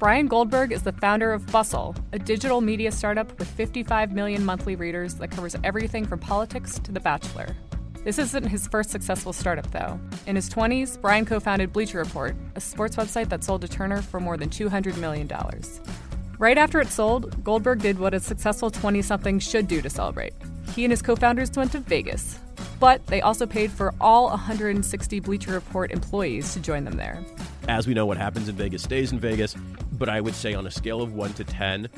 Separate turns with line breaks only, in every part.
Bryan Goldberg is the founder of Bustle, a digital media startup with 55 million monthly readers that covers everything from politics to The Bachelor. This isn't his first successful startup, though. In his 20s, Bryan co founded Bleacher Report, a sports website that sold to Turner for more than $200 million. Right after it sold, Goldberg did what a successful 20 something should do to celebrate. He and his co founders went to Vegas, but they also paid for all 160 Bleacher Report employees to join them there.
As we know, what happens in Vegas stays in Vegas, but I would say on a scale of 1 to 10,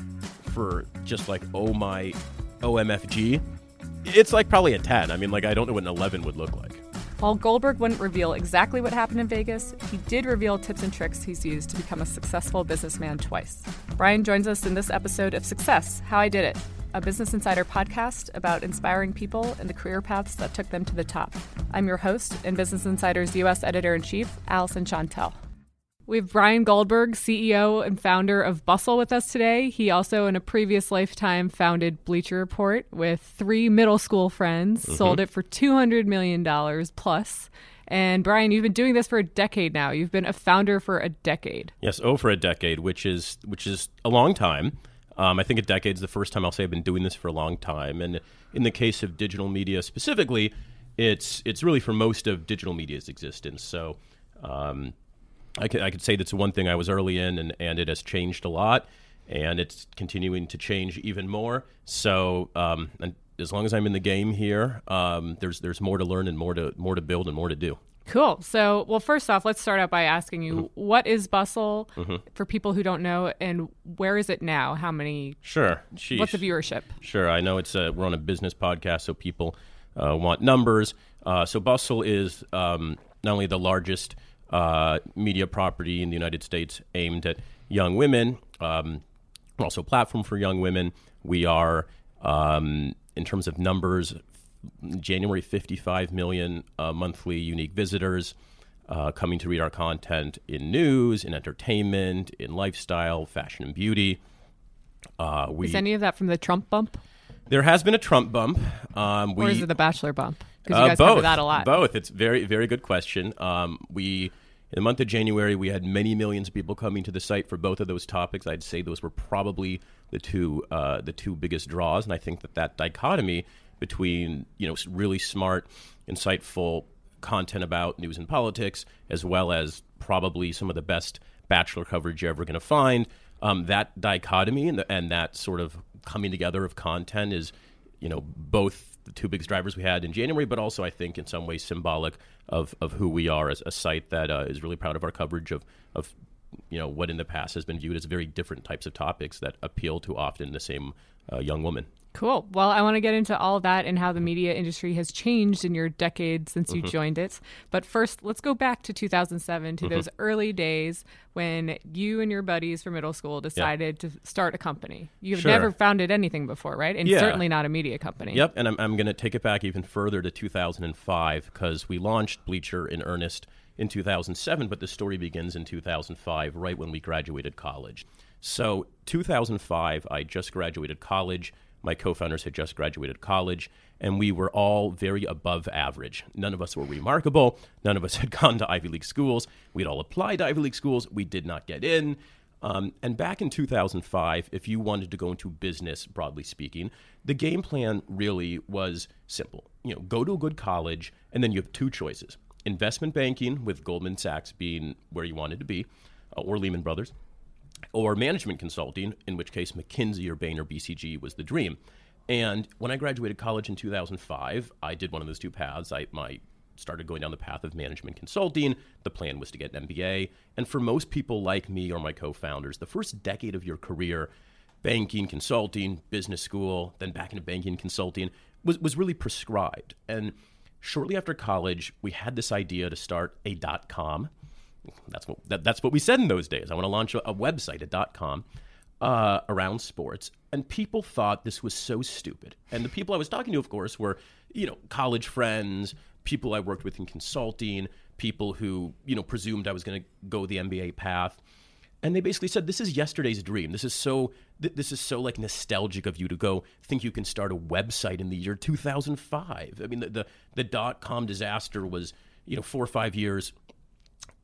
for just like, oh my OMFG, it's like probably a 10. I mean, like, I don't know what an 11 would look like.
While Goldberg wouldn't reveal exactly what happened in Vegas, he did reveal tips and tricks he's used to become a successful businessman twice. Bryan joins us in this episode of Success How I Did It, a Business Insider podcast about inspiring people and the career paths that took them to the top. I'm your host and Business Insider's U.S. Editor in Chief, Alyson Shontell. We have Bryan Goldberg, CEO and founder of Bustle, with us today. He also, in a previous lifetime, founded Bleacher Report with three middle school friends, mm-hmm. sold it for $200 million plus. And Bryan, you've been doing this for a decade now. You've been a founder for a decade.
Yes, over a decade, which is which is a long time. Um, I think a decade is the first time I'll say I've been doing this for a long time. And in the case of digital media specifically, it's it's really for most of digital media's existence. So um, I could, I could say that's one thing I was early in, and, and it has changed a lot, and it's continuing to change even more. So, um, and as long as I'm in the game here, um, there's there's more to learn and more to more to build and more to do.
Cool. So, well, first off, let's start out by asking you, mm-hmm. what is Bustle mm-hmm. for people who don't know, and where is it now? How many?
Sure.
Sheesh. What's the viewership?
Sure. I know it's a, we're on a business podcast, so people uh, want numbers. Uh, so, Bustle is um, not only the largest uh, media property in the United States aimed at young women. Um, also a platform for young women. We are, um, in terms of numbers, January 55 million uh, monthly unique visitors uh, coming to read our content in news, in entertainment, in lifestyle, fashion, and beauty.
Uh, we, is any of that from the Trump bump?
There has been a Trump bump. Um,
we, or is it the Bachelor bump? Because you uh, guys
both,
cover that a lot.
Both. It's very, very good question. Um, we in the month of January, we had many millions of people coming to the site for both of those topics. I'd say those were probably the two uh, the two biggest draws, and I think that that dichotomy between you know really smart, insightful content about news and politics, as well as probably some of the best bachelor coverage you're ever going to find. Um, that dichotomy and, the, and that sort of coming together of content is, you know, both the two biggest drivers we had in January, but also I think in some ways symbolic of, of who we are as a site that uh, is really proud of our coverage of, of you know what in the past has been viewed as very different types of topics that appeal to often the same uh, young woman.
Cool. Well, I want to get into all that and how the media industry has changed in your decade since you mm-hmm. joined it. But first, let's go back to 2007 to mm-hmm. those early days when you and your buddies from middle school decided yeah. to start a company. You've sure. never founded anything before, right? And
yeah.
certainly not a media company.
Yep. And I'm, I'm going to take it back even further to 2005 because we launched Bleacher in earnest in 2007, but the story begins in 2005, right when we graduated college. So, 2005, I just graduated college. My co founders had just graduated college, and we were all very above average. None of us were remarkable. None of us had gone to Ivy League schools. We'd all applied to Ivy League schools. We did not get in. Um, and back in 2005, if you wanted to go into business, broadly speaking, the game plan really was simple. You know, go to a good college, and then you have two choices: investment banking, with Goldman Sachs being where you wanted to be, uh, or Lehman Brothers, or management consulting, in which case McKinsey or Bain or BCG was the dream. And when I graduated college in 2005, I did one of those two paths. I my started going down the path of management consulting. The plan was to get an MBA. And for most people like me or my co-founders, the first decade of your career, banking, consulting, business school, then back into banking consulting, was, was really prescribed. And shortly after college, we had this idea to start a dot com. That's what that, that's what we said in those days. I want to launch a, a website, a dot com, uh, around sports, and people thought this was so stupid. And the people I was talking to, of course, were you know college friends, people I worked with in consulting, people who you know presumed I was going to go the MBA path. And they basically said, "This is yesterday's dream. This is so. Th- this is so like nostalgic of you to go think you can start a website in the year 2005. I mean, the the, the dot com disaster was, you know, four or five years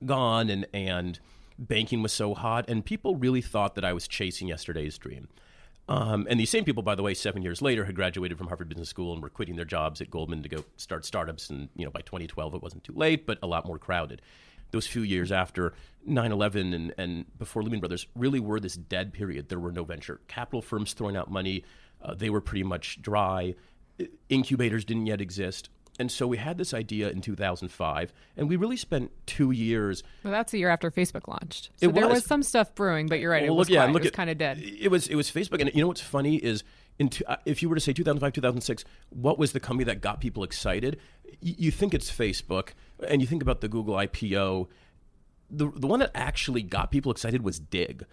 gone and and banking was so hot and people really thought that I was chasing yesterday's dream. Um, and these same people, by the way, seven years later had graduated from Harvard Business School and were quitting their jobs at Goldman to go start startups. And you know, by 2012, it wasn't too late, but a lot more crowded. Those few years after 9/11 and, and before Lehman Brothers really were this dead period. There were no venture capital firms throwing out money. Uh, they were pretty much dry. Incubators didn't yet exist. And so we had this idea in 2005, and we really spent two years.
Well, that's a year after Facebook launched. So
It
there
was.
was some stuff brewing, but you're right. It
Well,
was,
yeah,
quiet.
look
it was kind of dead.
It was it was Facebook, and you know what's funny is in two, uh, if you were to say 2005, 2006, what was the company that got people excited? Y- you think it's Facebook, and you think about the Google IPO. The the one that actually got people excited was Digg.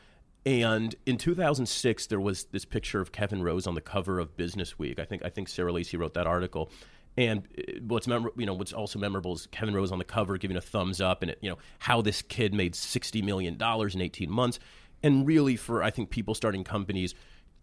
And in 2006, there was this picture of Kevin Rose on the cover of Business Week. I think I think Sarah Lacy wrote that article. And uh, what's you know what's also memorable is Kevin Rose on the cover giving a thumbs up, and it, you know how this kid made 60 million dollars in 18 months. And really, for I think people starting companies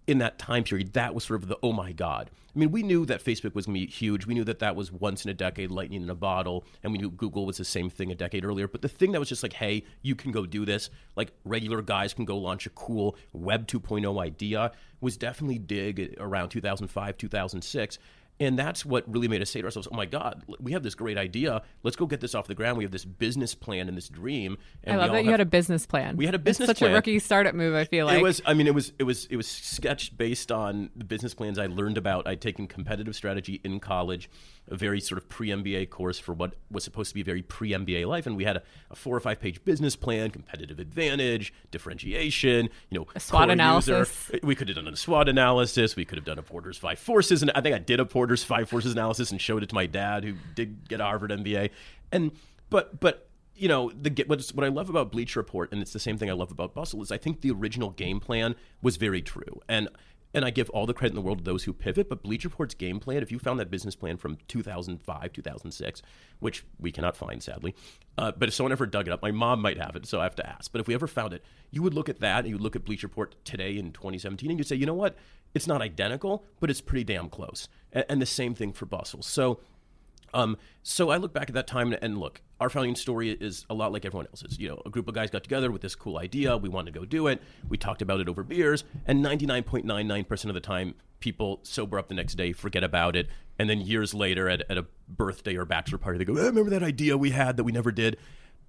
in that time period, that was sort of the oh my god. I mean, we knew that Facebook was going to be huge. We knew that that was once in a decade, lightning in a bottle, and we knew Google was the same thing a decade earlier. But the thing that was just like, hey, you can go do this, like regular guys can go launch a cool Web 2.0 idea, was definitely Digg around 2005, 2006. And that's what really made us say to ourselves, "Oh my God, we have this great idea. Let's go get this off the ground. We have this business plan and this dream." And
I love that you had a business plan.
We had a business
such
plan.
a rookie startup move. I feel like
It was. I mean, it was. It was. It was sketched based on the business plans I learned about. I'd taken competitive strategy in college, a very sort of pre MBA course for what was supposed to be a very pre MBA life, and we had a, a four or five page business plan, competitive advantage, differentiation. You know,
A SWOT analysis.
User. We could have done a SWOT analysis. We could have done a Porter's five forces, and I think I did a Porter's five forces analysis and showed it to my dad, who did get a Harvard MBA. And but but you know the what's, what I love about Bleacher Report, and it's the same thing I love about Bustle, is I think the original game plan was very true, and and I give all the credit in the world to those who pivot. But Bleacher Report's game plan, if you found that business plan from 2005, 2006, which we cannot find sadly, uh, but if someone ever dug it up, my mom might have it, so I have to ask. But if we ever found it, you would look at that and you look at Bleacher Report today in 2017, and you'd say, you know what, it's not identical, but it's pretty damn close. And, and the same thing for Bustle. So. Um, so I look back at that time and look, our founding story is a lot like everyone else's. You know, a group of guys got together with this cool idea. We wanted to go do it. We talked about it over beers, and 99.99% of the time, people sober up the next day, forget about it, and then years later at, at a birthday or bachelor party, they go, "Eh, "Remember that idea we had that we never did?"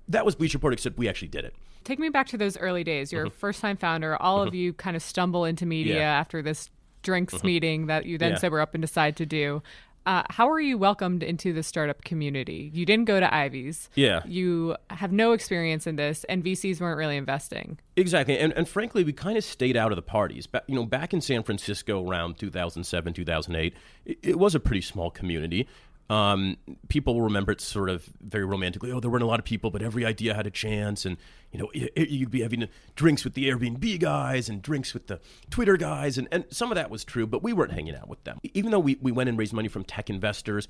That was Bleacher Report, except we actually did it.
Take me back to those early days. You're a first time founder. All of you kind of stumble into media
Mm-hmm. Yeah. Mm-hmm.
after this drinks meeting that you then
Yeah.
sober up and decide to do. Uh, how are you welcomed into the startup community? You didn't go to Ivy's.
Yeah.
You have no experience in this, and VCs weren't really investing.
Exactly, and, and frankly, we kind of stayed out of the parties. Ba- you know, back in San Francisco around 2007, 2008, it, it was a pretty small community. Um, people will remember it sort of very romantically. Oh, there weren't a lot of people, but every idea had a chance, and you know, y- y- you'd be having drinks with the Airbnb guys and drinks with the Twitter guys, and, and some of that was true, but we weren't hanging out with them. Even though we, we went and raised money from tech investors,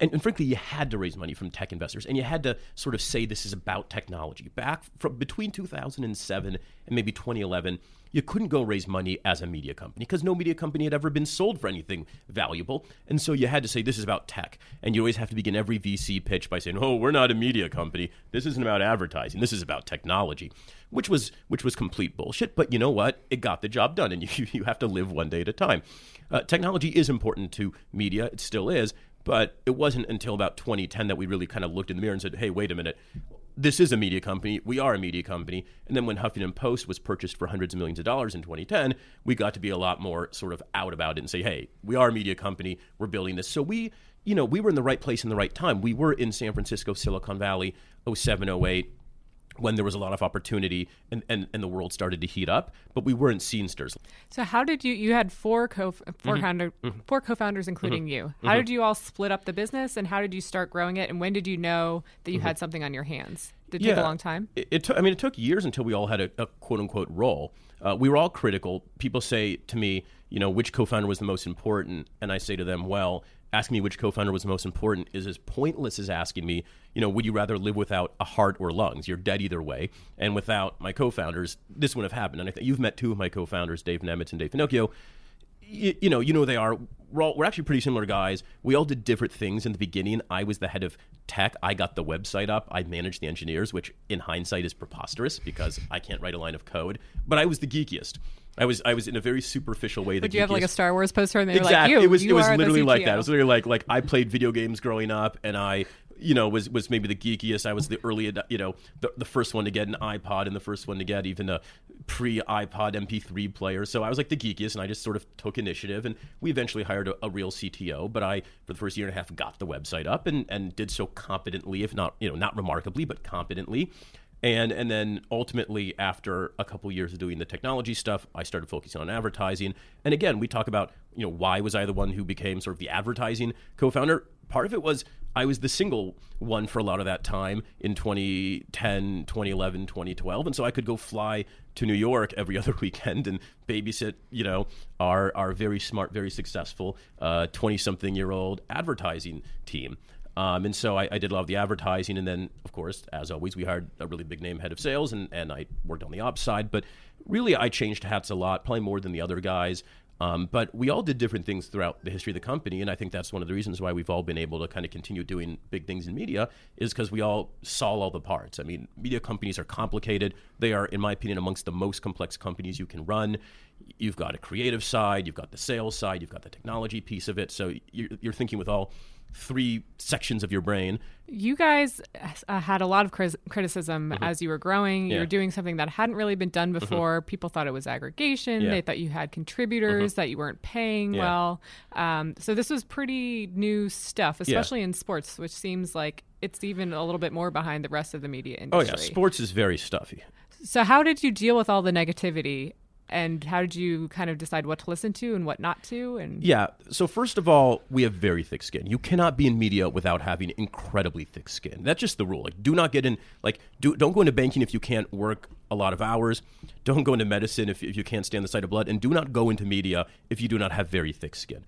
and, and frankly, you had to raise money from tech investors, and you had to sort of say this is about technology. Back from between 2007 and maybe 2011, you couldn't go raise money as a media company because no media company had ever been sold for anything valuable. And so you had to say, this is about tech. And you always have to begin every VC pitch by saying, oh, we're not a media company. This isn't about advertising. This is about technology, which was, which was complete bullshit. But you know what? It got the job done. And you, you have to live one day at a time. Uh, technology is important to media, it still is. But it wasn't until about 2010 that we really kind of looked in the mirror and said, hey, wait a minute this is a media company. We are a media company. And then when Huffington Post was purchased for hundreds of millions of dollars in 2010, we got to be a lot more sort of out about it and say, hey, we are a media company. We're building this. So we, you know, we were in the right place in the right time. We were in San Francisco, Silicon Valley, 07, 08 when there was a lot of opportunity and, and, and the world started to heat up, but we weren't scenesters.
So how did you you had four co 4 mm-hmm. founder, mm-hmm. four co-founders including mm-hmm. you. How mm-hmm. did you all split up the business and how did you start growing it and when did you know that you mm-hmm. had something on your hands? Did it yeah, take a long time?
It, it took I mean it took years until we all had a, a quote unquote role. Uh, we were all critical. People say to me, you know, which co-founder was the most important and I say to them, well, asking me which co-founder was most important is as pointless as asking me, you know, would you rather live without a heart or lungs? You're dead either way. And without my co-founders, this wouldn't have happened. And I think you've met two of my co-founders, Dave Nemetz and Dave Finocchio. You, you know, you know they are. We're, all, we're actually pretty similar guys. We all did different things in the beginning. I was the head of tech. I got the website up. I managed the engineers, which in hindsight is preposterous because I can't write a line of code. But I was the geekiest. I was I was in a very superficial way.
Did you have like a Star Wars poster and they
exactly.
were like,
you, it was it was literally like that. It was literally like like I played video games growing up and I you know was was maybe the geekiest. I was the early you know the, the first one to get an iPod and the first one to get even a pre iPod MP3 player. So I was like the geekiest and I just sort of took initiative and we eventually hired a, a real CTO. But I for the first year and a half got the website up and and did so competently, if not you know not remarkably, but competently and and then ultimately after a couple years of doing the technology stuff i started focusing on advertising. And again we talk about you know why was i the one who became sort of the advertising co-founder? Part of it was i was the single one for a lot of that time in 2010 2011 2012 and so i could go fly to new york every other weekend and babysit you know our our very smart very successful 20 uh, something year old advertising team um, and so I, I, did a lot of the advertising. And then, of course, as always, we hired a really big name head of sales, and, and I worked on the ops side. But really, I changed hats a lot, probably more than the other guys. Um, but we all did different things throughout the history of the company, and I think that's one of the reasons why we've all been able to kind of continue doing big things in media is because we all saw all the parts. I mean, media companies are complicated. They are, in my opinion, amongst the most complex companies you can run. You've got a creative side, you've got the sales side, you've got the technology piece of it. So you're, you're thinking with all three sections of your brain.
You guys uh, had a lot of criticism mm-hmm. as you were growing. Yeah. You were doing something that hadn't really been done mm-hmm. before. Mm-hmm. People thought it was aggregation. Yeah. They thought you had contributors, mm-hmm. that you weren't paying yeah. well. Um, so this was pretty new stuff, especially in sports, which seems like it's even a little bit more behind the rest of the media industry.
Oh yeah, sports is very stuffy.
So how did you deal with all the negativity and how did you kind of decide what to listen to and what not to? And
yeah. So first of all we have very thick skin. You cannot be in media without having incredibly thick skin. That's just the rule. Like do not get in like do, don't go into banking if you can't work a lot of hours. Don't go into medicine if, if you can't stand the sight of blood. And do not go into media if you do not have very thick skin.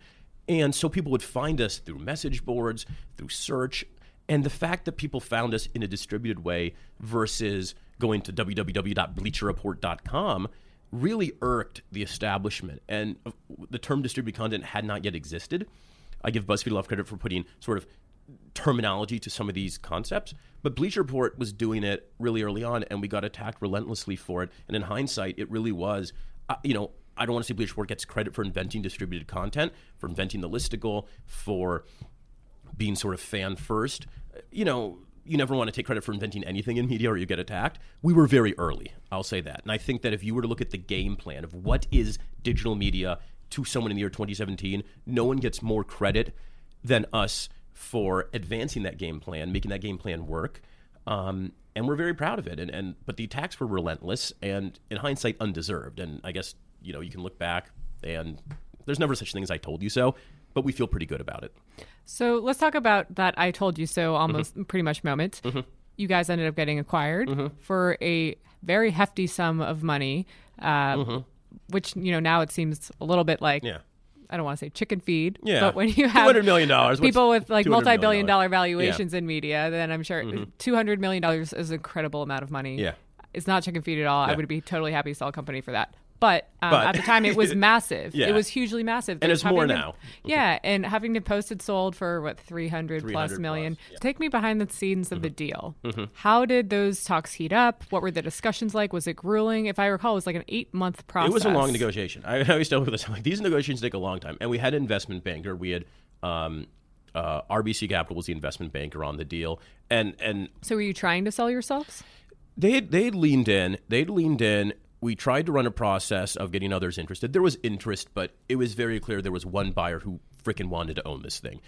And so people would find us through message boards through search. And the fact that people found us in a distributed way versus going to www.bleacherreport.com really irked the establishment. And the term distributed content had not yet existed. I give BuzzFeed a lot of credit for putting sort of terminology to some of these concepts. But Bleacher Report was doing it really early on, and we got attacked relentlessly for it. And in hindsight, it really was, uh, you know, I don't want to say Bleacher Report gets credit for inventing distributed content, for inventing the listicle, for being sort of fan first. You know, you never want to take credit for inventing anything in media or you get attacked. We were very early, I'll say that. And I think that if you were to look at the game plan of what is digital media to someone in the year 2017, no one gets more credit than us for advancing that game plan, making that game plan work. Um, and we're very proud of it. And, and but the attacks were relentless and in hindsight undeserved. And I guess, you know, you can look back and there's never such thing as I told you so but we feel pretty good about it.
So let's talk about that I told you so almost mm-hmm. pretty much moment. Mm-hmm. You guys ended up getting acquired mm-hmm. for a very hefty sum of money, uh, mm-hmm. which, you know, now it seems a little bit like.
Yeah.
I don't want to say chicken feed,
yeah.
but when you have
$200 million,
people with like multi billion dollar valuations yeah. in media, then I'm sure mm-hmm. $200 million is an incredible amount of money.
Yeah.
It's not chicken feed at all. Yeah. I would be totally happy to sell a company for that. But, um, but, at the time it was massive. yeah. It was hugely massive.
And it's more now.
yeah, and having to post it sold for what 300, 300 plus million. Plus, yeah. Take me behind the scenes of mm-hmm. the deal. Mm-hmm. How did those talks heat up? What were the discussions like? Was it grueling? If I recall, it was like an eight month process.
It was a long negotiation. I, I always tell people this. Like these negotiations take a long time, and we had an investment banker. We had um, Uh, RBC Capital was the investment banker on the deal, and and
So were you trying to sell yourselves?
they had, they had leaned in. They'd leaned in. We tried to run a process of getting others interested. There was interest, but it was very clear there was one buyer who freaking wanted to own this thing,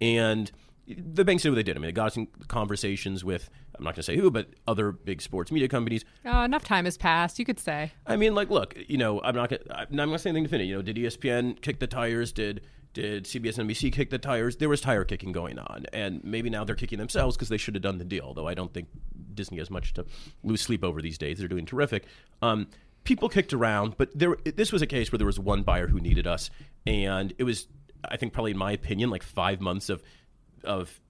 and the banks did what they did. I mean, they got some conversations with I'm not going to say who, but other big sports media companies.
Uh, enough time has passed. You could say.
I mean, like, look, you know, I'm not gonna, I'm not going to say anything definitive. You know, did ESPN kick the tires? Did did CBS and NBC kick the tires? There was tire kicking going on, and maybe now they're kicking themselves because they should have done the deal. Though I don't think Disney has much to lose sleep over these days. They're doing terrific. Um, people kicked around, but there this was a case where there was one buyer who needed us, and it was, I think, probably in my opinion, like five months of of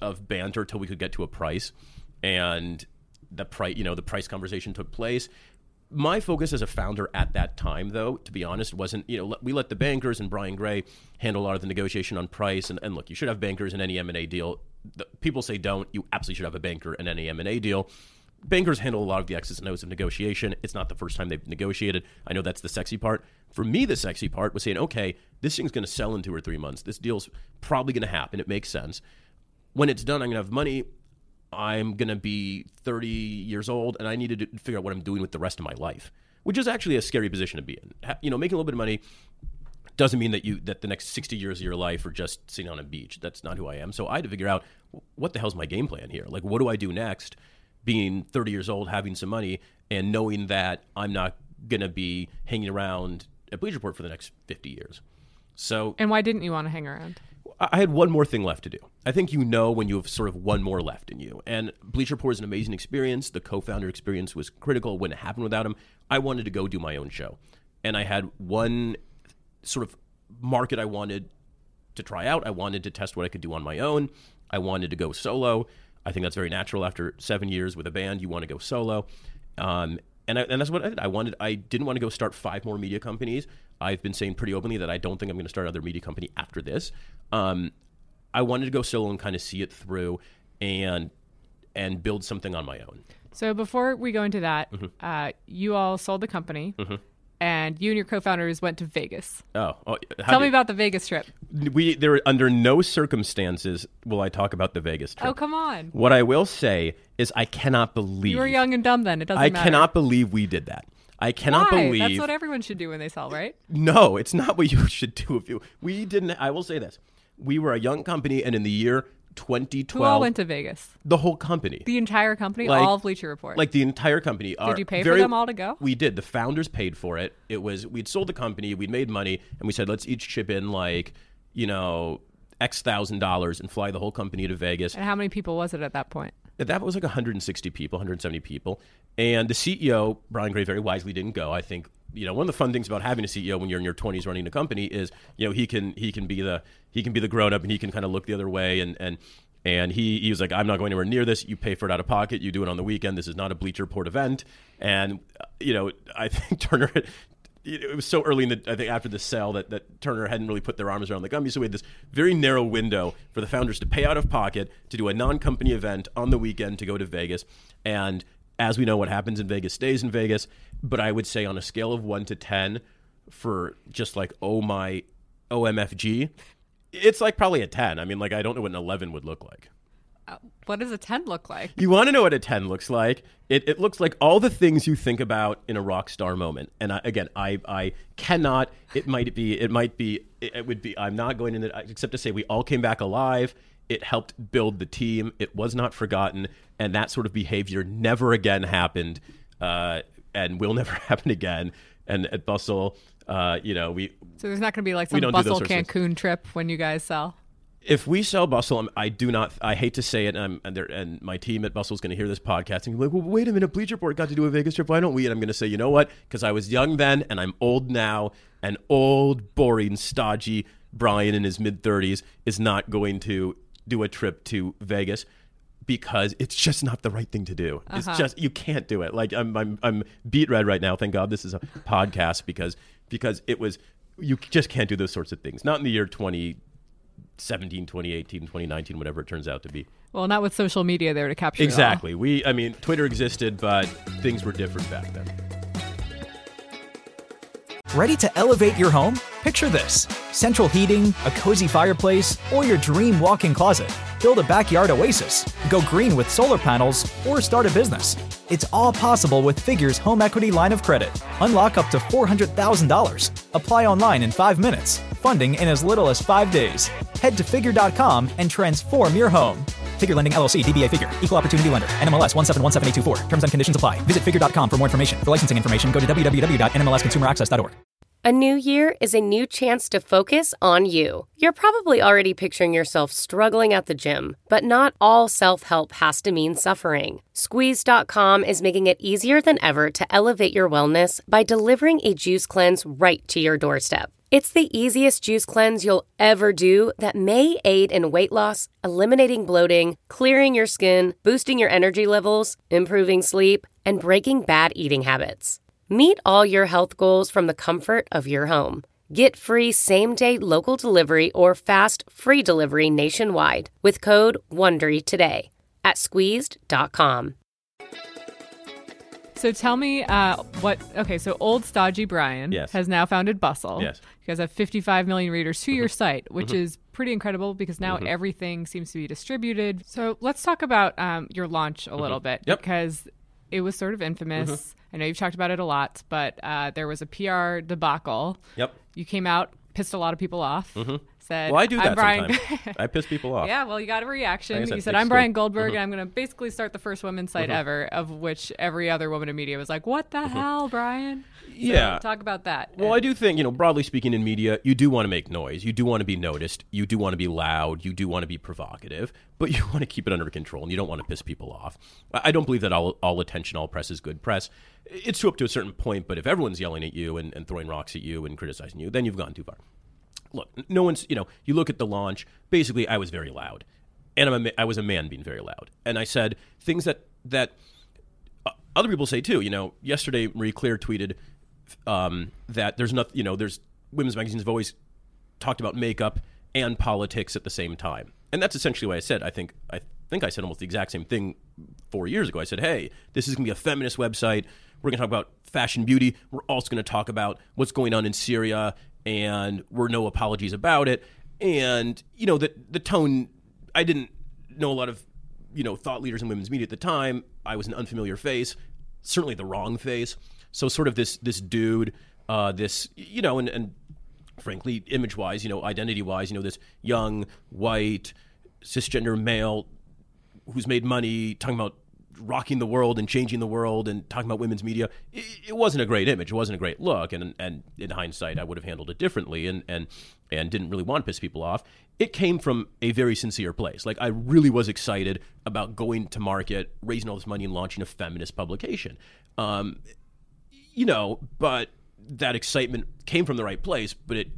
of banter till we could get to a price, and the price, you know, the price conversation took place. My focus as a founder at that time, though, to be honest, wasn't you know we let the bankers and Brian Grey handle a lot of the negotiation on price. And, and look, you should have bankers in any M and A deal. The, people say don't. You absolutely should have a banker in any M and A deal. Bankers handle a lot of the X's and O's of negotiation. It's not the first time they've negotiated. I know that's the sexy part. For me, the sexy part was saying, okay, this thing's going to sell in two or three months. This deal's probably going to happen. It makes sense. When it's done, I'm going to have money. I'm going to be 30 years old, and I need to figure out what I'm doing with the rest of my life, which is actually a scary position to be in. You know, making a little bit of money doesn't mean that you that the next 60 years of your life are just sitting on a beach. That's not who I am. So I had to figure out what the hell's my game plan here. Like, what do I do next? Being 30 years old, having some money, and knowing that I'm not going to be hanging around at Bleacher Report for the next 50 years. So
And why didn't you want to hang around?
I had one more thing left to do. I think you know when you have sort of one more left in you. And Bleacher Report is an amazing experience. The co-founder experience was critical. Wouldn't happen without him. I wanted to go do my own show, and I had one sort of market I wanted to try out. I wanted to test what I could do on my own. I wanted to go solo. I think that's very natural after seven years with a band. You want to go solo. Um, and, I, and that's what I did. I wanted. I didn't want to go start five more media companies. I've been saying pretty openly that I don't think I'm going to start another media company after this. Um, I wanted to go solo and kind of see it through, and and build something on my own.
So before we go into that,
Mm-hmm.
uh, you all sold the company, and you and your co-founders went to Vegas.
Oh, oh
Tell me about the Vegas trip.
we. There under no circumstances will I talk about the Vegas trip.
Oh, come on.
What I will say is I cannot believe
You were young and dumb then. It doesn't
I
matter.
cannot believe we did that. I cannot
Why?
believe.
That's what everyone should do when they sell, right?
no, it's not what you should do if you. We didn't. I will say this: we were a young company, and in the year 2012,
Who all went to Vegas?
the whole company,
The entire company,
Like-
all of Bleacher Report.
like the entire company. Did
you pay for them all to go?
We did. The founders paid for it. It was we'd sold the company, we'd made money, and we said let's each chip in like you know X thousand dollars and fly the whole company to Vegas.
and how many people was it at that point?
That was like 160 people, 170 people. And the CEO, Brian Grey, very wisely didn't go. I think you know one of the fun things about having a CEO when you're in your 20s running a company is you know he can he can be the he can be the grown up and he can kind of look the other way and and and he he was like I'm not going anywhere near this. You pay for it out of pocket. You do it on the weekend. This is not a Bleacher Report event. And uh, you know I think Turner. It was so early in the I think after the sale that, that Turner hadn't really put their arms around the company, so we had this very narrow window for the founders to pay out of pocket to do a non-company event on the weekend to go to Vegas. And as we know, what happens in Vegas stays in Vegas. But I would say on a scale of one to ten, for just like oh my OMFG, it's like probably a ten. I mean, like I don't know what an eleven would look like.
What does a 10 look like?
You want to know what a 10 looks like? It, it looks like all the things you think about in a rock star moment. And I, again, I, I cannot, it might be, it might be, it, it would be, I'm not going into, except to say we all came back alive. It helped build the team. It was not forgotten. And that sort of behavior never again happened uh, and will never happen again. And at Bustle, uh, you know, we,
So there's not going to be like some
don't do those
Bustle
sorts of things.
Cancun trip when you guys sell.
If we sell Bustle, I'm- I do not. I hate to say it, and, I'm, and, there- and my team at Bustle is going to hear this podcast and be like, "Well, wait a minute, Bleacher Report got to do a Vegas trip. Why don't we?" And I'm going to say, "You know what? Because I was young then, and I'm old now, and old, boring, stodgy Bryan in his mid 30s is not going to do a trip to Vegas." Because it's just not the right thing to do. It's uh-huh. just you can't do it. Like I'm, I'm, I'm beet red right now. Thank God this is a podcast because because it was you just can't do those sorts of things. Not in the year 20, 17, 2018, 2019, whatever it turns out to be.
Well, not with social media there to capture it all.
Exactly. We, I mean, Twitter existed, but things were different back then.
Ready to elevate your home? Picture this central heating, a cozy fireplace, or your dream walk in closet. Build a backyard oasis, go green with solar panels, or start a business. It's all possible with Figure's home equity line of credit. Unlock up to $400,000. Apply online in five minutes. Funding in as little as five days. Head to figure.com and transform your home. Figure Lending LLC, DBA Figure, Equal Opportunity Lender, NMLS 1717824. Terms and conditions apply. Visit figure.com for more information. For licensing information, go to www.nmlsconsumeraccess.org.
A new year is a new chance to focus on you. You're probably already picturing yourself struggling at the gym, but not all self help has to mean suffering. Squeeze.com is making it easier than ever to elevate your wellness by delivering a juice cleanse right to your doorstep. It's the easiest juice cleanse you'll ever do that may aid in weight loss, eliminating bloating, clearing your skin, boosting your energy levels, improving sleep, and breaking bad eating habits. Meet all your health goals from the comfort of your home. Get free same day local delivery or fast free delivery nationwide with code WONDERY today at squeezed.com.
So tell me uh, what. Okay, so old stodgy Bryan
Yes.
has now founded Bustle.
Yes.
You guys have 55 million readers to your site, which is pretty incredible because now
Mm-hmm.
everything seems to be distributed. So let's talk about um, your launch a little bit
Mm-hmm. Yep.
because it was sort of infamous. I know you've talked about it a lot, but uh, there was a PR debacle.
Yep.
You came out, pissed a lot of people off. Said,
Well, I do that
Bryan.
sometimes. I piss people off.
Yeah, well, you got a reaction.
Like said,
you said, "I'm Bryan
skin."
Goldberg,
Mhm.
and I'm going to basically start the first women's site ever." Of which every other woman in media was like, "What the hell, Bryan?" So
Yeah.
talk about that.
Well, I do think, you know, broadly speaking in media, you do want to make noise. You do want to be noticed. You do want to be loud. You do want to be provocative, but you want to keep it under control and you don't want to piss people off. I I don't believe that all, all attention, all press is good press. It's true up to a certain point, but if everyone's yelling at you and, and throwing rocks at you and criticizing you, then you've gone too far. Look, no one's, you know, you look at the launch, basically, I was very loud. And I'm a, I was a man being very loud. And I said things that, that uh, other people say too. You know, yesterday Marie Claire tweeted um, that there's nothing. You know, there's women's magazines have always talked about makeup and politics at the same time, and that's essentially what I said. I think I think I said almost the exact same thing four years ago. I said, "Hey, this is going to be a feminist website. We're going to talk about fashion, beauty. We're also going to talk about what's going on in Syria, and we're no apologies about it." And you know, the the tone. I didn't know a lot of you know thought leaders in women's media at the time. I was an unfamiliar face, certainly the wrong face. So sort of this this dude, uh, this you know, and, and frankly, image wise, you know, identity wise, you know, this young white cisgender male who's made money talking about rocking the world and changing the world and talking about women's media. It, it wasn't a great image. It wasn't a great look. And and in hindsight, I would have handled it differently and and and didn't really want to piss people off. It came from a very sincere place. Like I really was excited about going to market, raising all this money, and launching a feminist publication. Um, you know, but that excitement came from the right place, but it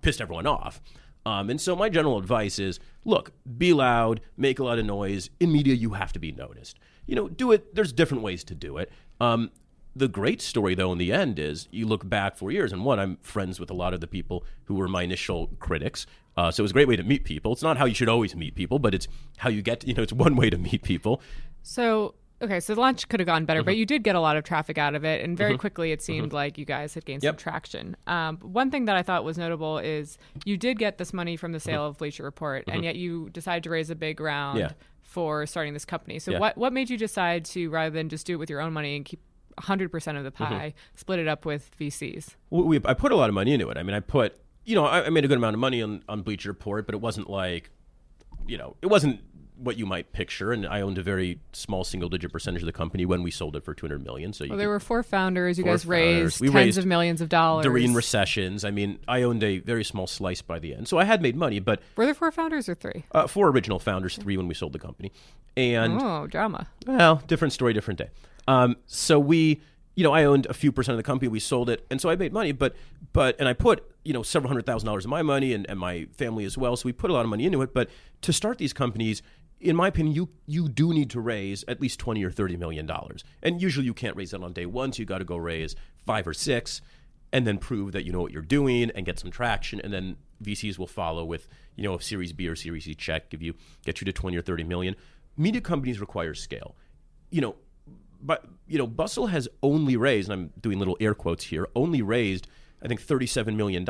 pissed everyone off. Um, and so my general advice is look, be loud, make a lot of noise. In media, you have to be noticed. You know, do it. There's different ways to do it. Um, the great story, though, in the end is you look back four years, and one, I'm friends with a lot of the people who were my initial critics. Uh, so it was a great way to meet people. It's not how you should always meet people, but it's how you get, you know, it's one way to meet people.
So okay, so the launch could have gone better,
Mm-hmm.
but you did get a lot of traffic out of it, and very quickly it seemed like you guys had gained some traction. Um, one thing that I thought was notable is you did get this money from the
Mm-hmm.
sale of Bleacher Report, and yet you decided to raise a big round
Yeah.
for starting this company. So
Yeah.
what what made you decide to rather than just do it with your own money and keep 100% of the
Mm-hmm.
pie, split it up with VCs?
we, we- I put a lot of money into it. I mean, I put, you know, I, I made a good amount of money on, on Bleacher Report, but it wasn't like, you know, it wasn't what you might picture. And I owned a very small single digit percentage of the company when we sold it for 200 million. So you
Well, there were four founders. You
Four
guys
founders.
raised
We
tens
raised
of millions of dollars.
during recessions. I mean, I owned a very small slice by the end. So I had made money, but
Were there four founders or three?
uh, four original founders, three when we sold the company. And
Oh, drama.
well, different story, different day. Um, so we, you know, I owned a few percent of the company. We sold it, and so I made money. But, but, and I put, you know, several hundred thousand dollars of my money and, and my family as well. So we put a lot of money into it. But to start these companies, in my opinion, you you do need to raise at least twenty or thirty million dollars. And usually you can't raise that on day one. So you got to go raise five or six, and then prove that you know what you're doing and get some traction. And then VCs will follow with, you know, a Series B or Series C check, give you get you to twenty or thirty million. Media companies require scale. You know, but you know, Bustle has only raised, and I'm doing little air quotes here, only raised I think $37 million.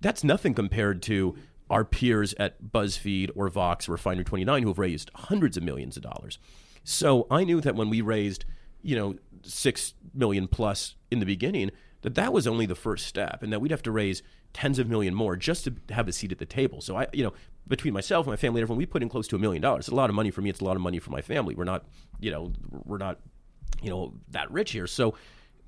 That's nothing compared to our peers at BuzzFeed or Vox or Refinery 29 who have raised hundreds of millions of dollars. So I knew that when we raised, you know, 6 million plus in the beginning, that that was only the first step and that we'd have to raise tens of million more just to have a seat at the table. So I, you know, between myself, and my family, and everyone, we put in close to a million dollars. It's a lot of money for me. It's a lot of money for my family. We're not, you know, we're not, you know, that rich here. So,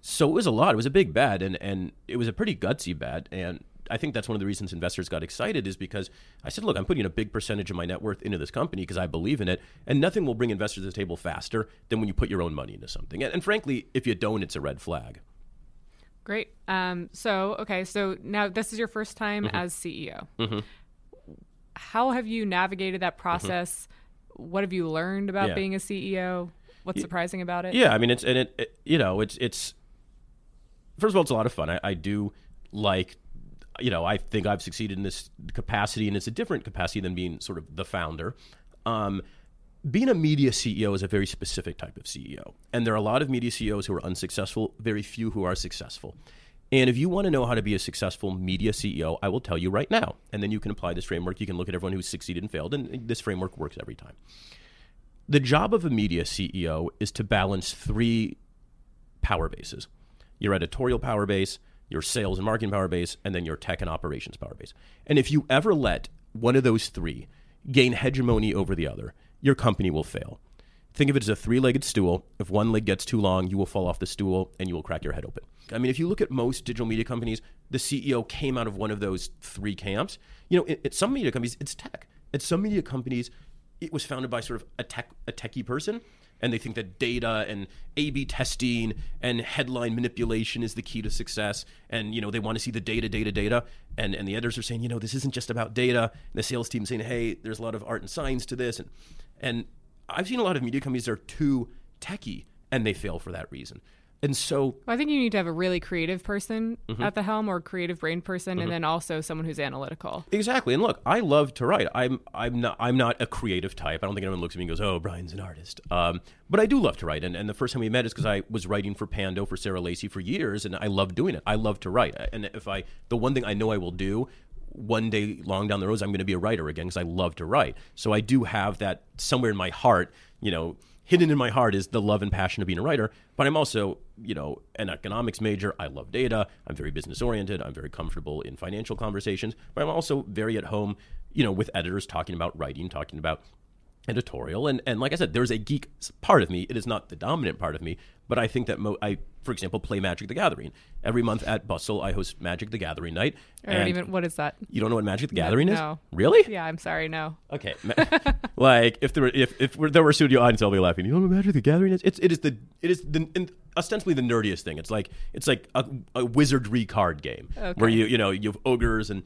so it was a lot. It was a big bet, and and it was a pretty gutsy bet. And I think that's one of the reasons investors got excited is because I said, look, I'm putting a big percentage of my net worth into this company because I believe in it, and nothing will bring investors to the table faster than when you put your own money into something. And, and frankly, if you don't, it's a red flag.
Great. Um, so, okay, so now this is your first time mm-hmm. as CEO. Mm-hmm. How have you navigated that mm-hmm. process? Mm-hmm. What have you learned about yeah. being a CEO? What's yeah. surprising about it?
Yeah, I mean, it's and it, it, you know, it's it's first of all, it's a lot of fun. I, I do like you know, I think I've succeeded in this capacity, and it's a different capacity than being sort of the founder. Um, being a media CEO is a very specific type of CEO. And there are a lot of media CEOs who are unsuccessful, very few who are successful. And if you want to know how to be a successful media CEO, I will tell you right now. And then you can apply this framework. You can look at everyone who's succeeded and failed, and this framework works every time. The job of a media CEO is to balance three power bases your editorial power base, your sales and marketing power base, and then your tech and operations power base. And if you ever let one of those three gain hegemony over the other, your company will fail. Think of it as a three legged stool. If one leg gets too long, you will fall off the stool and you will crack your head open. I mean, if you look at most digital media companies, the CEO came out of one of those three camps. You know, at some media companies, it's tech. At some media companies, it was founded by sort of a tech a techie person and they think that data and A/B testing and headline manipulation is the key to success. And you know they want to see the data, data, data. And and the editors are saying, you know, this isn't just about data. And the sales team saying, hey, there's a lot of art and science to this. And and I've seen a lot of media companies that are too techy, and they fail for that reason. And so
well, I think you need to have a really creative person mm-hmm. at the helm or creative brain person mm-hmm. and then also someone who's analytical.
Exactly. And look, I love to write. I'm I'm not I'm not a creative type. I don't think anyone looks at me and goes, "Oh, Bryan's an artist." Um, but I do love to write. And, and the first time we met is because I was writing for Pando for Sarah Lacy for years and I love doing it. I love to write. And if I the one thing I know I will do one day long down the road is I'm going to be a writer again because I love to write. So I do have that somewhere in my heart, you know, hidden in my heart is the love and passion of being a writer. But I'm also, you know, an economics major. I love data. I'm very business oriented. I'm very comfortable in financial conversations. But I'm also very at home, you know, with editors talking about writing, talking about editorial. And and like I said, there's a geek part of me. It is not the dominant part of me, but I think that mo- I, for example, play Magic the Gathering every month at Bustle. I host Magic the Gathering night.
I don't even. What is that?
You don't know what Magic the Gathering
no,
is?
No.
Really?
Yeah, I'm sorry. No.
Okay. like if there were if if there were a studio audience, I'll be laughing. You know what Magic the Gathering is? It's it is the it is the ostensibly the nerdiest thing. It's like it's like a, a wizardry card game okay. where you you know you have ogres and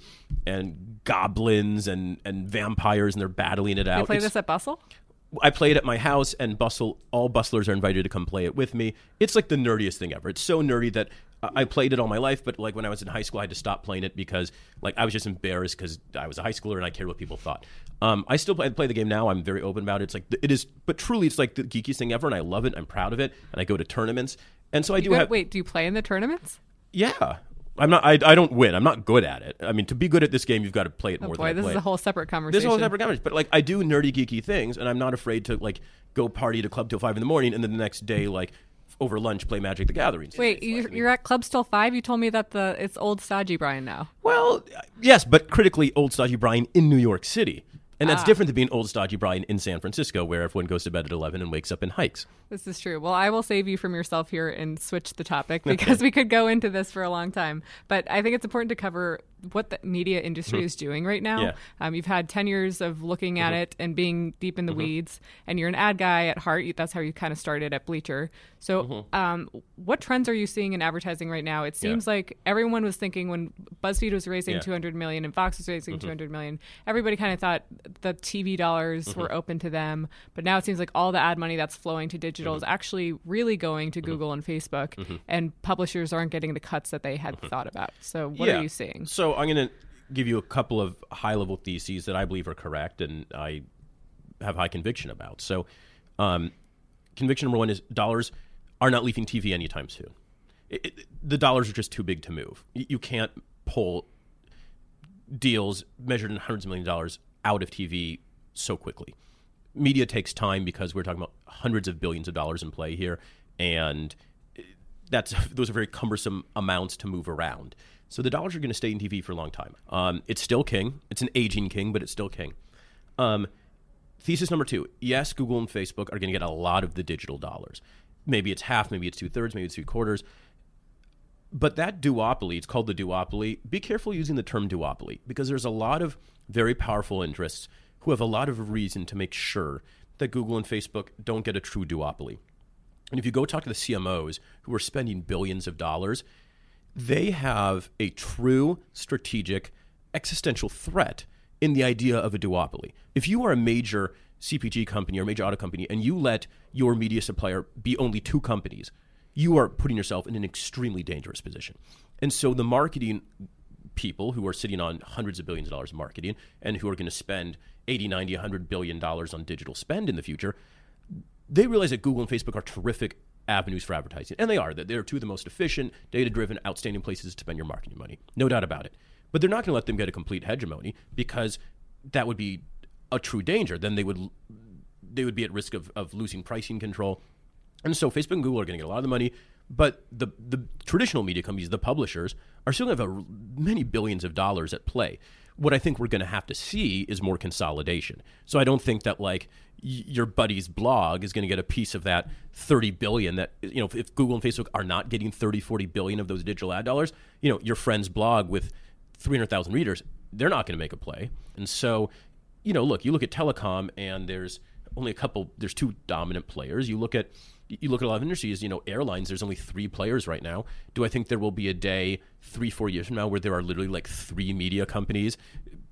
and goblins and and vampires and they're battling it out.
You play
it's,
this at Bustle?
I play it at my house, and Bustle, all Bustlers are invited to come play it with me. It's like the nerdiest thing ever. It's so nerdy that I played it all my life, but like when I was in high school, I had to stop playing it because like I was just embarrassed because I was a high schooler and I cared what people thought. Um, I still play, play, the game now. I'm very open about it. It's like it is, but truly, it's like the geekiest thing ever, and I love it. I'm proud of it, and I go to tournaments, and so I
you
do
go,
have.
Wait, do you play in the tournaments?
Yeah, I'm not. I, I don't win. I'm not good at it. I mean, to be good at this game, you've got to play it
oh
more
boy,
than
I
play.
This is a whole separate conversation.
This is a whole separate conversation. But like, I do nerdy geeky things, and I'm not afraid to like go party to club till five in the morning, and then the next day like over lunch play Magic the Gathering.
Wait, you're, you're, at clubs till five? You told me that the it's old stodgy Bryan now.
Well, yes, but critically old stodgy Bryan in New York City. And that's ah. different than being old stodgy Bryan in San Francisco, where everyone goes to bed at 11 and wakes up and hikes.
This is true. Well, I will save you from yourself here and switch the topic because we could go into this for a long time. But I think it's important to cover what the media industry mm-hmm. is doing right now.
Yeah.
Um, you've had 10 years of looking at mm-hmm. it and being deep in the mm-hmm. weeds, and you're an ad guy at heart. That's how you kind of started at Bleacher. So, mm-hmm. um, what trends are you seeing in advertising right now? It seems yeah. like everyone was thinking when BuzzFeed was raising yeah. 200 million and Vox was raising mm-hmm. 200 million, everybody kind of thought the TV dollars were mm-hmm. open to them. But now it seems like all the ad money that's flowing to digital is actually really going to Google and Facebook, and publishers aren't getting the cuts that they had thought about. So, what are you seeing?
So, I'm going to give you a couple of high level theses that I believe are correct and I have high conviction about. So, um, conviction number one is dollars are not leaving TV anytime soon. It, it, the dollars are just too big to move. You can't pull deals measured in hundreds of million dollars out of TV so quickly. Media takes time because we're talking about hundreds of billions of dollars in play here, and that's those are very cumbersome amounts to move around. So the dollars are going to stay in TV for a long time. Um, it's still king. It's an aging king, but it's still king. Um, thesis number two: Yes, Google and Facebook are going to get a lot of the digital dollars. Maybe it's half, maybe it's two thirds, maybe it's three quarters. But that duopoly, it's called the duopoly. Be careful using the term duopoly because there's a lot of very powerful interests who have a lot of reason to make sure that Google and Facebook don't get a true duopoly. And if you go talk to the CMOs who are spending billions of dollars, they have a true strategic existential threat in the idea of a duopoly. If you are a major CPG company or major auto company and you let your media supplier be only two companies, you are putting yourself in an extremely dangerous position. And so the marketing people who are sitting on hundreds of billions of dollars in marketing and who are going to spend 80, 90, 100 billion dollars on digital spend in the future, they realize that Google and Facebook are terrific avenues for advertising. And they are. They're two of the most efficient, data driven, outstanding places to spend your marketing money. No doubt about it. But they're not going to let them get a complete hegemony because that would be a true danger. Then they would they would be at risk of, of losing pricing control. And so Facebook and Google are going to get a lot of the money, but the the traditional media companies, the publishers, are still going to have a, many billions of dollars at play. What I think we're going to have to see is more consolidation. So I don't think that like your buddy's blog is going to get a piece of that 30 billion that you know if Google and Facebook are not getting 30 40 billion of those digital ad dollars you know your friend's blog with 300,000 readers they're not going to make a play and so you know look you look at telecom and there's only a couple there's two dominant players you look at you look at a lot of industries you know airlines there's only three players right now do i think there will be a day 3 4 years from now where there are literally like three media companies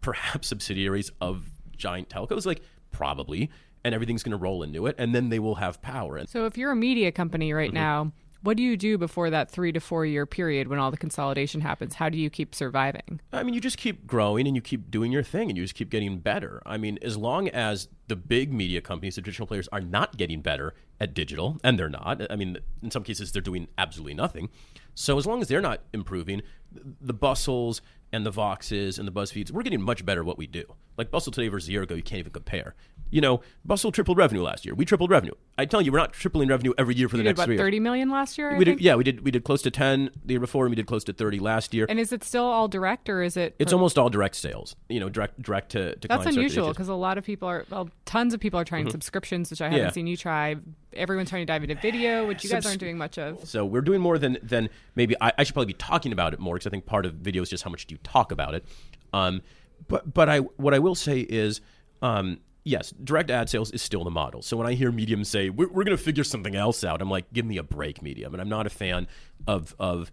perhaps subsidiaries of giant telcos like probably and everything's going to roll into it, and then they will have power.
So, if you're a media company right mm-hmm. now, what do you do before that three to four year period when all the consolidation happens? How do you keep surviving?
I mean, you just keep growing and you keep doing your thing and you just keep getting better. I mean, as long as the big media companies, the traditional players, are not getting better at digital, and they're not. I mean, in some cases, they're doing absolutely nothing. So as long as they're not improving, the Bustles and the Voxes and the BuzzFeeds, we're getting much better at what we do. Like Bustle today versus a year ago, you can't even compare you know, Bustle tripled revenue last year. We tripled revenue. I tell you, we're not tripling revenue every year for
you
the
did,
next
what,
three.
Thirty million last year.
We did, yeah, we did. We did close to ten the year before, and we did close to thirty last year.
And is it still all direct, or is it?
It's almost all direct sales. You know, direct direct to. to
That's unusual because a lot of people are. Well, tons of people are trying mm-hmm. subscriptions, which I haven't yeah. seen you try. Everyone's trying to dive into video, which you guys aren't doing much of.
So we're doing more than than maybe I, I should probably be talking about it more because I think part of video is just how much do you talk about it. Um, but but I what I will say is. Um, yes, direct ad sales is still the model. So when I hear Medium say we're, we're going to figure something else out, I'm like, give me a break, Medium. And I'm not a fan of of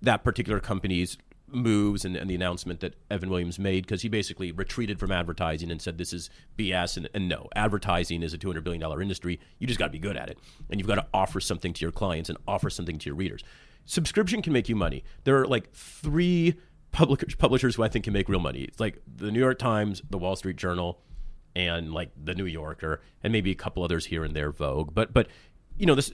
that particular company's moves and, and the announcement that Evan Williams made because he basically retreated from advertising and said this is BS. And, and no, advertising is a $200 billion industry. You just got to be good at it. And you've got to offer something to your clients and offer something to your readers. Subscription can make you money. There are like three public, publishers who I think can make real money. It's like the New York Times, the Wall Street Journal, and like the New Yorker and maybe a couple others here and there Vogue. But but you know this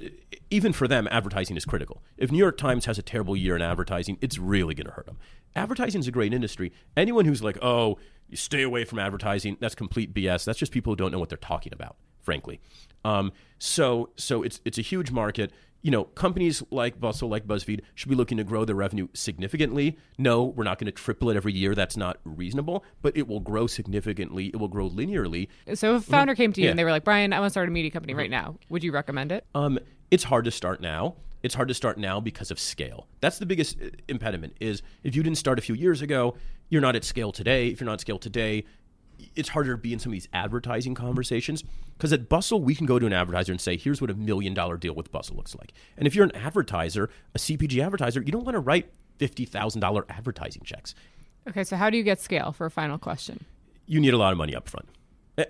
even for them advertising is critical. If New York Times has a terrible year in advertising, it's really going to hurt them. Advertising is a great industry. Anyone who's like, "Oh, stay away from advertising," that's complete BS. That's just people who don't know what they're talking about, frankly. Um, so so it's it's a huge market you know, companies like Bustle, like BuzzFeed, should be looking to grow their revenue significantly. No, we're not going to triple it every year. That's not reasonable, but it will grow significantly. It will grow linearly.
So, if a founder mm-hmm. came to you yeah. and they were like, Bryan, I want to start a media company right now, would you recommend it?
Um, it's hard to start now. It's hard to start now because of scale. That's the biggest uh, impediment. Is if you didn't start a few years ago, you're not at scale today. If you're not at scale today, it's harder to be in some of these advertising conversations because at Bustle we can go to an advertiser and say, "Here's what a million dollar deal with Bustle looks like." And if you're an advertiser, a CPG advertiser, you don't want to write fifty thousand dollar advertising checks.
Okay, so how do you get scale? For a final question,
you need a lot of money up front,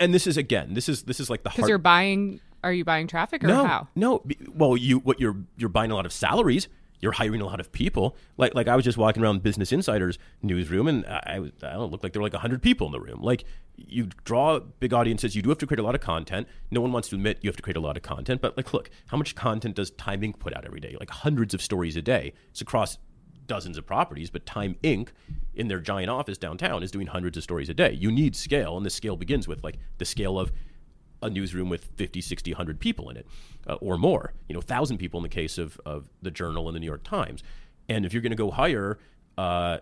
and this is again, this is this is like the
because you're buying. Are you buying traffic or
no,
how?
No, well, you what you're you're buying a lot of salaries you're hiring a lot of people. Like like I was just walking around Business Insider's newsroom, and I, I, I don't look like there were like hundred people in the room. Like you draw big audiences, you do have to create a lot of content. No one wants to admit you have to create a lot of content, but like look, how much content does Time Inc. put out every day? Like hundreds of stories a day. It's across dozens of properties, but Time Inc. in their giant office downtown is doing hundreds of stories a day. You need scale, and the scale begins with like the scale of a newsroom with 50, 60, 100 people in it uh, or more, you know, 1,000 people in the case of, of the Journal and the New York Times. And if you're going to go hire uh,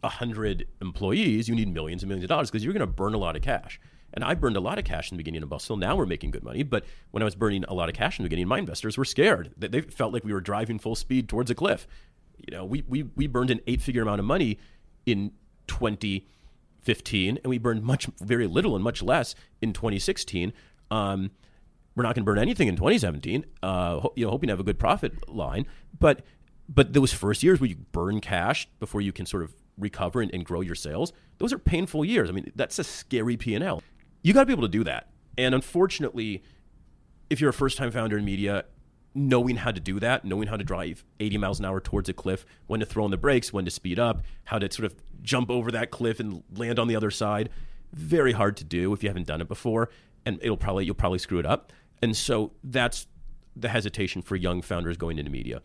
100 employees, you need millions and millions of dollars because you're going to burn a lot of cash. And I burned a lot of cash in the beginning of Bustle. Now we're making good money. But when I was burning a lot of cash in the beginning, my investors were scared. They, they felt like we were driving full speed towards a cliff. You know, we, we, we burned an eight figure amount of money in 2015, and we burned much, very little and much less in 2016. Um, we're not going to burn anything in 2017. Uh, ho- you know, hoping to have a good profit line, but but those first years where you burn cash before you can sort of recover and, and grow your sales, those are painful years. I mean, that's a scary P and L. You got to be able to do that. And unfortunately, if you're a first time founder in media, knowing how to do that, knowing how to drive 80 miles an hour towards a cliff, when to throw on the brakes, when to speed up, how to sort of jump over that cliff and land on the other side, very hard to do if you haven't done it before and it'll probably you'll probably screw it up. And so that's the hesitation for young founders going into media.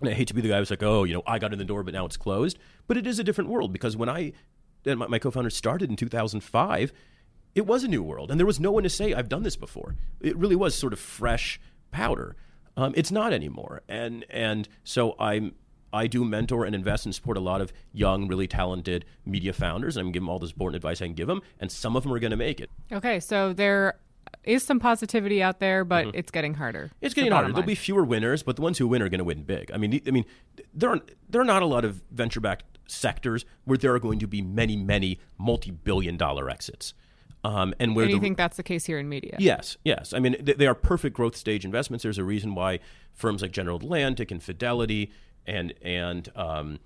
And I hate to be the guy who's like, oh, you know, I got in the door, but now it's closed. But it is a different world because when I and my, my co-founder started in 2005, it was a new world, and there was no one to say I've done this before. It really was sort of fresh powder. Um, it's not anymore, and and so I'm I do mentor and invest and support a lot of young, really talented media founders. And I'm giving them all this support and advice I can give them, and some of them are going to make it.
Okay, so there is some positivity out there, but it's getting harder.
Mm-hmm. It's
the
getting harder.
bottom
There'll be fewer winners, but the ones who win are going to win big. I mean, I mean, there are there are not a lot of venture backed sectors where there are going to be many, many multi billion dollar exits. Um, and where
And you
the,
think that's the case here in media?
Yes, yes. I mean, they, they are perfect growth stage investments. There's a reason why firms like General Atlantic and Fidelity and and um,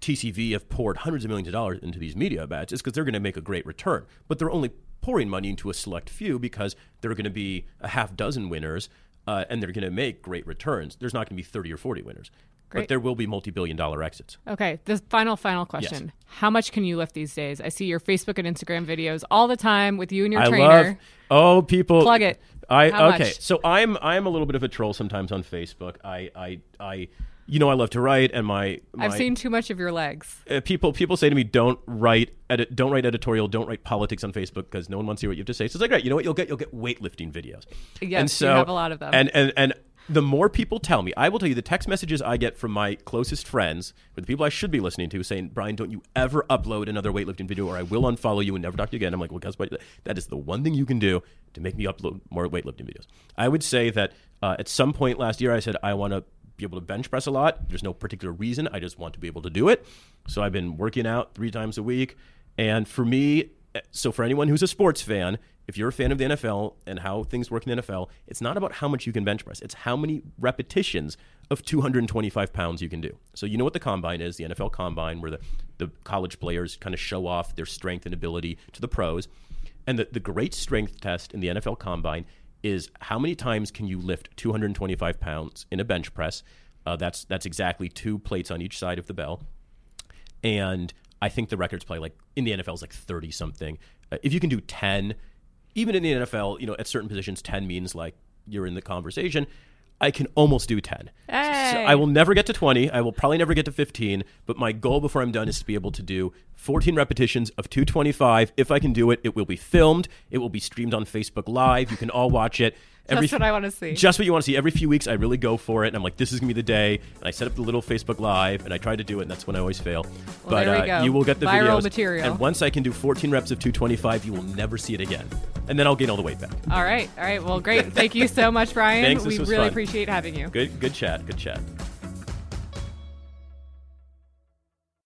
TCV have poured hundreds of millions of dollars into these media bets. It's because they're going to make a great return, but they're only pouring money into a select few because there are going to be a half dozen winners, uh, and they're going to make great returns. There's not going to be 30 or 40 winners,
Great.
but there will be multi-billion dollar exits.
Okay, the final, final question. How much can you lift these days? I see your Facebook and Instagram videos all the time with you and your
I
trainer.
love. Oh, people
Plug it.
I
How
okay.
much?
So I'm I'm a little bit of a troll sometimes on Facebook. I I I you know I love to write and my, my
I've seen too much of your legs.
uh, people people say to me don't write edit don't write editorial don't write politics on Facebook because no one wants to hear what you have to say. So it's like right, you know what you'll get you'll get weightlifting videos.
Yes,
and
you
so,
have a lot of them.
And and and the more people tell me, I will tell you the text messages I get from my closest friends, or the people I should be listening to, saying, "Bryan, don't you ever upload another weightlifting video, or I will unfollow you and never talk to you again." I'm like, "Well, guess what? That is the one thing you can do to make me upload more weightlifting videos." I would say that uh, at some point last year, I said I want to be able to bench press a lot. There's no particular reason. I just want to be able to do it. So I've been working out three times a week. And for me, eh, so for anyone who's a sports fan, if you're a fan of the NFL and how things work in the NFL, it's not about how much you can bench press. It's how many repetitions of 225 pounds you can do. So you know what the combine is, the NFL combine, where the, the college players kind of show off their strength and ability to the pros. And the, the great strength test in the NFL combine is how many times can you lift 225 pounds in a bench press? Uh, that's that's exactly two plates on each side of the bell, and I think the record's probably like in the NFL is like 30 something. Uh, if you can do 10, even in the NFL, you know, at certain positions, 10 means like you're in the conversation. I can almost do 10. So I will never get to 20. I will probably never get to 15. But my goal before I'm done is to be able to do 14 repetitions of 225. If I can do it, it will be filmed. It will be streamed on Facebook Live. You can all watch it.
Just what I wanna see.
Just what you want to see. Every few weeks, I really go for it. And I'm like, this is going to be the day. And I set up the little Facebook Live and I try to do it. And that's when I always fail. but
there we
uh, you will get the
Viral
videos.
material.
And once I can do 14 reps of 225, you will never see it again. And then I'll gain all the weight back.
All right, all right. Well, great. Thank you so much, Bryan.
Thanks, this
we really
fun.
appreciate having you.
Good, good chat. Good chat.